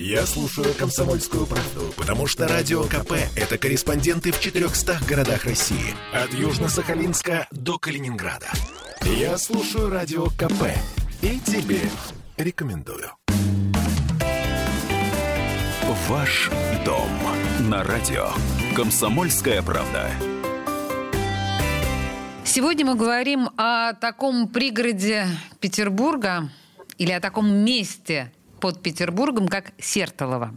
Я слушаю «Комсомольскую правду», потому что «Радио КП» — это корреспонденты в 400 городах России. От Южно-Сахалинска до Калининграда. Я слушаю «Радио КП» и тебе рекомендую. Ваш дом на радио «Комсомольская правда». Сегодня мы говорим о таком пригороде Петербурга или о таком месте под Петербургом, как Сертолово.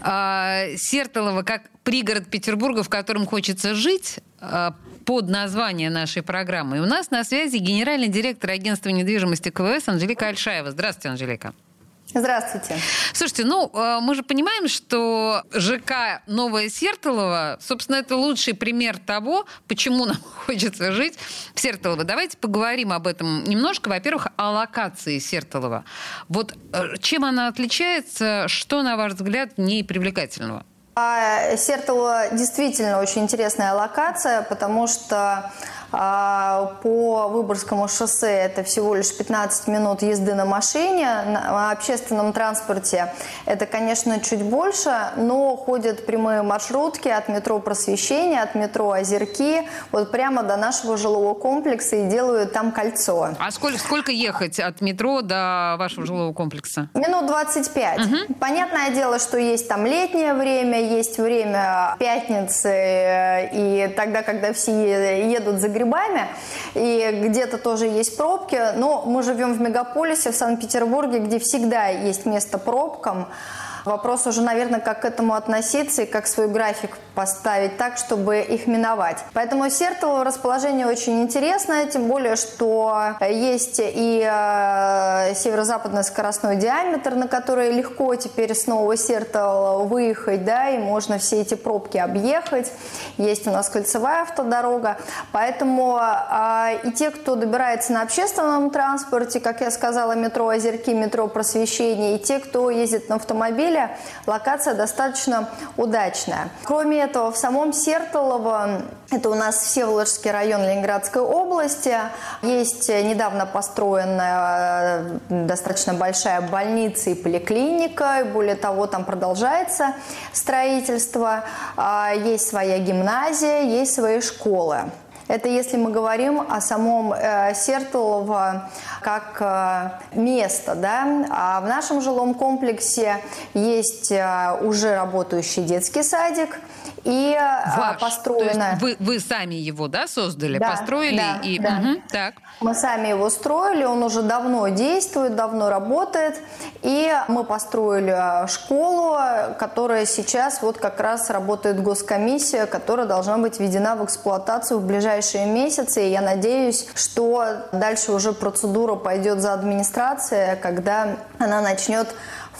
А, Сертолово как пригород Петербурга, в котором хочется жить, а, под название нашей программы. И у нас на связи генеральный директор агентства недвижимости КВС Анжелика Альшаева. Здравствуйте, Анжелика. Здравствуйте. Слушайте, ну, э, мы же понимаем, что ЖК Новое Сертолово, собственно, это лучший пример того, почему нам хочется жить в Сертолово. Давайте поговорим об этом немножко. Во-первых, о локации Сертолова. Вот э, чем она отличается, что, на ваш взгляд, в ней привлекательного? А, Сертолово действительно очень интересная локация, потому что по Выборгскому шоссе это всего лишь 15 минут езды на машине. На общественном транспорте это, конечно, чуть больше, но ходят прямые маршрутки от метро Просвещения, от метро Озерки, вот прямо до нашего жилого комплекса и делают там кольцо. А сколько, сколько ехать от метро до вашего жилого комплекса? Минут 25. Угу. Понятное дело, что есть там летнее время, есть время пятницы э, и тогда, когда все едут за грибами, и где-то тоже есть пробки, но мы живем в мегаполисе, в Санкт-Петербурге, где всегда есть место пробкам. Вопрос уже, наверное, как к этому относиться и как свой график поставить так, чтобы их миновать. Поэтому Сертово расположение очень интересное, тем более, что есть и э, северо-западный скоростной диаметр, на который легко теперь снова Сертово выехать, да, и можно все эти пробки объехать. Есть у нас кольцевая автодорога, поэтому э, и те, кто добирается на общественном транспорте, как я сказала, метро Озерки, метро Просвещение, и те, кто ездит на автомобиле, апреля локация достаточно удачная. Кроме этого, в самом Сертолово, это у нас Всеволожский район Ленинградской области, есть недавно построенная э, достаточно большая больница и поликлиника, и более того, там продолжается строительство, а, есть своя гимназия, есть свои школы. Это если мы говорим о самом э, Сертолово как э, место. Да? А в нашем жилом комплексе есть э, уже работающий детский садик – и а, Ваш. построено... вы, вы сами его, да, создали, да, построили? Да, и... да. Угу, так. Мы сами его строили, он уже давно действует, давно работает. И мы построили школу, которая сейчас вот как раз работает госкомиссия, которая должна быть введена в эксплуатацию в ближайшие месяцы. И я надеюсь, что дальше уже процедура пойдет за администрацией, когда она начнет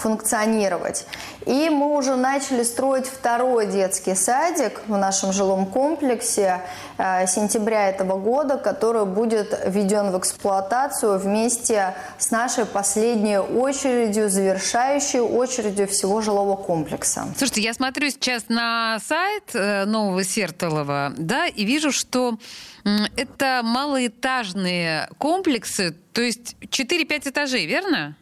функционировать. И мы уже начали строить второй детский садик в нашем жилом комплексе э, сентября этого года, который будет введен в эксплуатацию вместе с нашей последней очередью, завершающей очередью всего жилого комплекса. Слушайте, я смотрю сейчас на сайт э, Нового Сертолова, да, и вижу, что это малоэтажные комплексы, то есть 4-5 этажей, верно?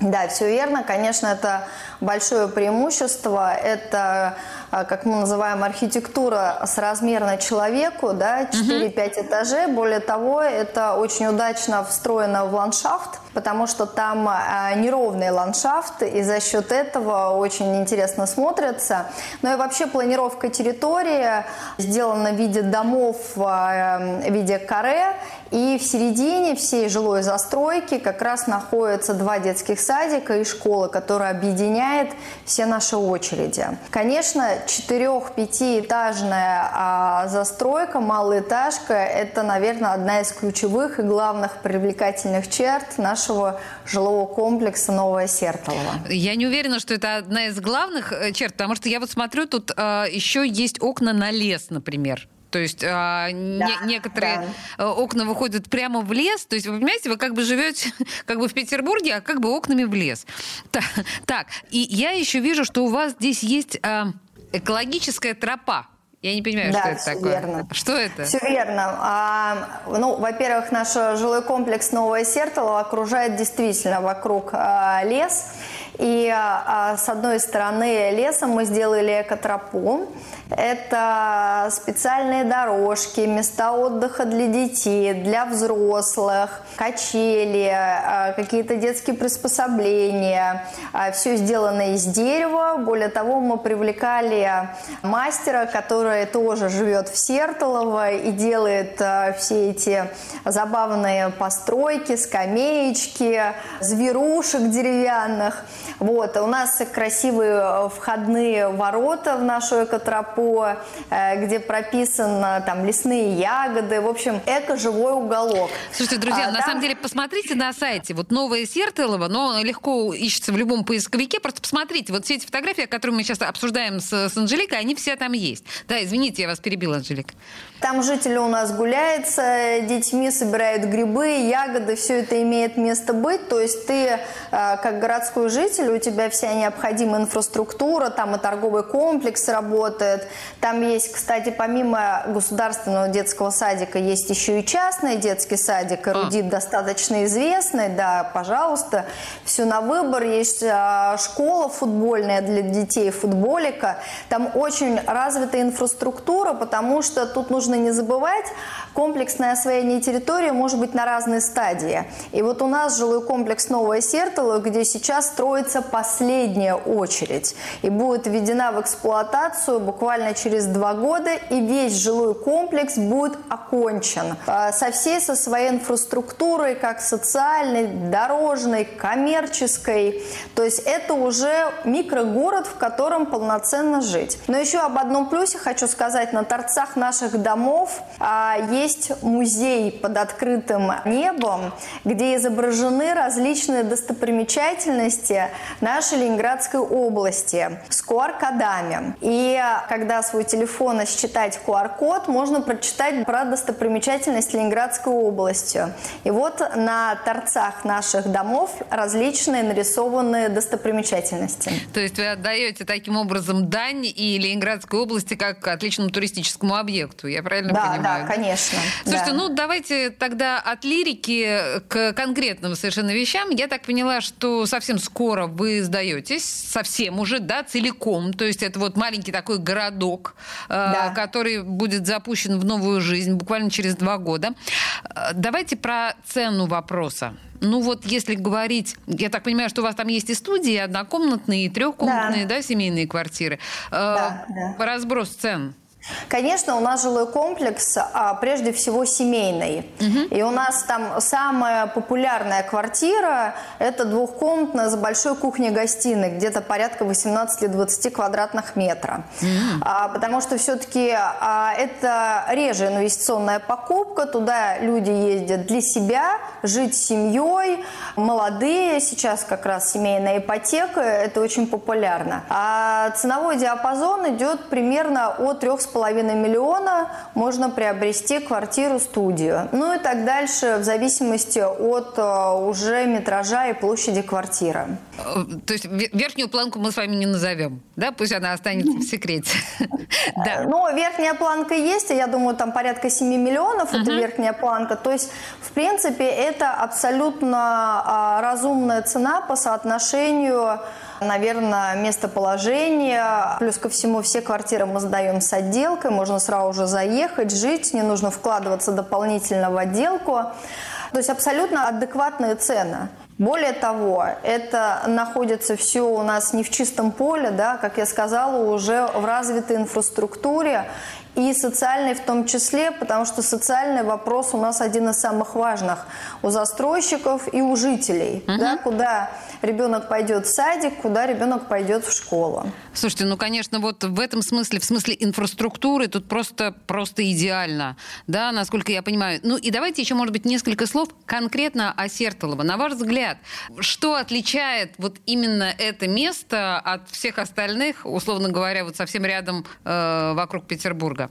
Да, все верно. Конечно, это большое преимущество. Это, как мы называем, архитектура с размерной человеку, да, 4-5 этажей. Более того, это очень удачно встроено в ландшафт, потому что там а, неровный ландшафт, и за счет этого очень интересно смотрится. Ну и вообще планировка территории сделана в виде домов, а, в виде каре, и в середине всей жилой застройки как раз находятся два детских садика и школа, которая объединяет все наши очереди. Конечно, четырех-пятиэтажная а, застройка, малоэтажка – это, наверное, одна из ключевых и главных привлекательных черт нашего жилого комплекса «Новое Сертолово». Я не уверена, что это одна из главных э, черт, потому что я вот смотрю, тут э, еще есть окна на лес, например. То есть а, да, не, некоторые да. Э, окна выходят прямо в лес. То есть, вы понимаете, вы как бы живете как бы в Петербурге, а как бы окнами в лес. Так, так и я еще вижу, что у вас здесь есть а, экологическая тропа. Я не понимаю, да, что это такое. Верно. Что это? Все верно. А, ну, во-первых, наш жилой комплекс Новое Сертолово окружает действительно вокруг а, лес. И а, с одной стороны лесом мы сделали экотропу. Это специальные дорожки, места отдыха для детей, для взрослых, качели, а, какие-то детские приспособления. А, Все сделано из дерева. Более того, мы привлекали мастера, который тоже живет в Сертолово и делает а, все эти забавные постройки, скамеечки, зверушек деревянных. Вот. У нас красивые входные ворота в нашу экотропу э, где прописано там лесные ягоды, в общем, эко-живой уголок. Слушайте, друзья, а, на там... самом деле посмотрите на сайте, вот новое Сертылово, но легко ищется в любом поисковике, просто посмотрите, вот все эти фотографии, которые мы сейчас обсуждаем с, с Анжеликой, они все там есть. Да, извините, я вас перебила, Анжелика. Там жители у нас гуляются, детьми собирают грибы, ягоды, все это имеет место быть. То есть ты, э, как городской житель, у тебя вся необходимая инфраструктура, там и торговый комплекс работает. Там есть, кстати, помимо государственного детского садика, есть еще и частный детский садик, эрудит а. достаточно известный, да, пожалуйста, все на выбор. Есть э, школа футбольная для детей, футболика. Там очень развитая инфраструктура, потому что тут нужно нужно не забывать, комплексное освоение территории может быть на разные стадии. И вот у нас жилой комплекс Новое Сертоло, где сейчас строится последняя очередь. И будет введена в эксплуатацию буквально через два года, и весь жилой комплекс будет окончен. А, со всей со своей инфраструктурой, как социальной, дорожной, коммерческой. То есть это уже микрогород, в котором полноценно жить. Но еще об одном плюсе хочу сказать. На торцах наших домов а, есть музей под открытым небом, где изображены различные достопримечательности нашей Ленинградской области с QR-кодами. И когда свой телефон считать QR-код, можно прочитать про достопримечательность Ленинградской области. И вот на торцах наших домов различные нарисованные достопримечательности. То есть вы отдаете таким образом дань и Ленинградской области как отличному туристическому объекту, я правильно да, понимаю? Да, конечно. Слушайте, да. ну давайте тогда от лирики к конкретным совершенно вещам. Я так поняла, что совсем скоро вы сдаетесь, совсем уже, да, целиком. То есть это вот маленький такой городок, э, да. который будет запущен в новую жизнь буквально через два года. Э, давайте про цену вопроса. Ну вот если говорить, я так понимаю, что у вас там есть и студии, однокомнатные, и трехкомнатные, да, да семейные квартиры. Э, да, да. Разброс цен. Конечно, у нас жилой комплекс а, прежде всего семейный. Угу. И у нас там самая популярная квартира – это двухкомнатная с большой кухней-гостиной, где-то порядка 18-20 квадратных метров. Угу. А, потому что все-таки а, это реже инвестиционная покупка, туда люди ездят для себя, жить с семьей, молодые, сейчас как раз семейная ипотека, это очень популярно. А ценовой диапазон идет примерно от 3,5 половиной миллиона можно приобрести квартиру-студию. Ну и так дальше, в зависимости от э, уже метража и площади квартиры. Э, то есть верхнюю планку мы с вами не назовем, да? Пусть она останется в секрете. Да. Ну, верхняя планка есть, я думаю, там порядка 7 миллионов, это верхняя планка. То есть, в принципе, это абсолютно а, разумная цена по соотношению наверное, местоположение. Плюс ко всему все квартиры мы сдаем с отделкой, можно сразу же заехать, жить, не нужно вкладываться дополнительно в отделку. То есть абсолютно адекватные цены. Более того, это находится все у нас не в чистом поле, да, как я сказала, уже в развитой инфраструктуре и социальный в том числе, потому что социальный вопрос у нас один из самых важных у застройщиков и у жителей, угу. да, куда ребенок пойдет в садик, куда ребенок пойдет в школу. Слушайте, ну, конечно, вот в этом смысле, в смысле инфраструктуры, тут просто, просто идеально, да, насколько я понимаю. Ну, и давайте еще, может быть, несколько слов конкретно о Сертолово. На ваш взгляд, что отличает вот именно это место от всех остальных, условно говоря, вот совсем рядом э, вокруг Петербурга?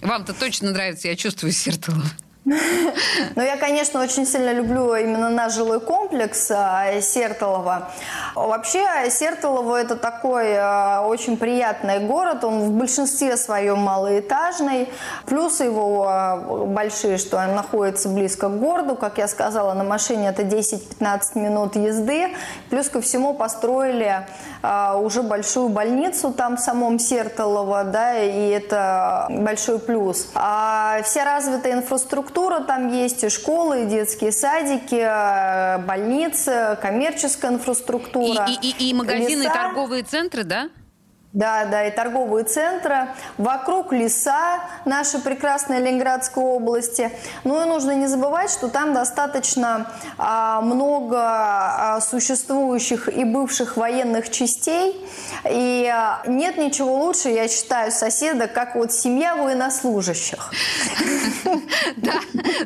Вам-то точно нравится, я чувствую, Сертолово. Ну, я, конечно, очень сильно люблю именно наш жилой комплекс а, Сертолово. Вообще, Сертолово – это такой а, очень приятный город. Он в большинстве своем малоэтажный. Плюсы его а, большие, что он находится близко к городу. Как я сказала, на машине это 10-15 минут езды. Плюс ко всему построили уже большую больницу там в самом Сертолово, да, и это большой плюс. А вся развитая инфраструктура инфраструктура там есть, и школы, и детские садики, э, больницы, коммерческая инфраструктура. И, и, и магазины, леса. и торговые центры, да? Да, да, и торговые центры. Вокруг леса нашей прекрасной Ленинградской области. Ну и нужно не забывать, что там достаточно а, много а, существующих и бывших военных частей. И а, нет ничего лучше, я считаю, соседа, как вот семья военнослужащих. Да,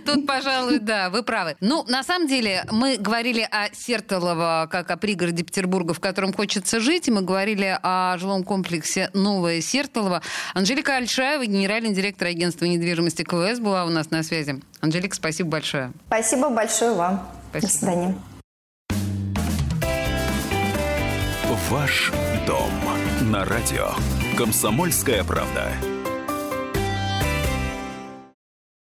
тут, пожалуй, да, вы правы. Ну, на самом деле, мы говорили о Сертолово, как о пригороде Петербурга, в котором хочется жить, и мы говорили о жилом комплексе комплексе «Новое Сертолово». Анжелика Альшаева, генеральный директор агентства недвижимости КВС, была у нас на связи. Анжелика, спасибо большое. Спасибо большое вам. Спасибо. До свидания. Ваш дом на радио. Комсомольская правда.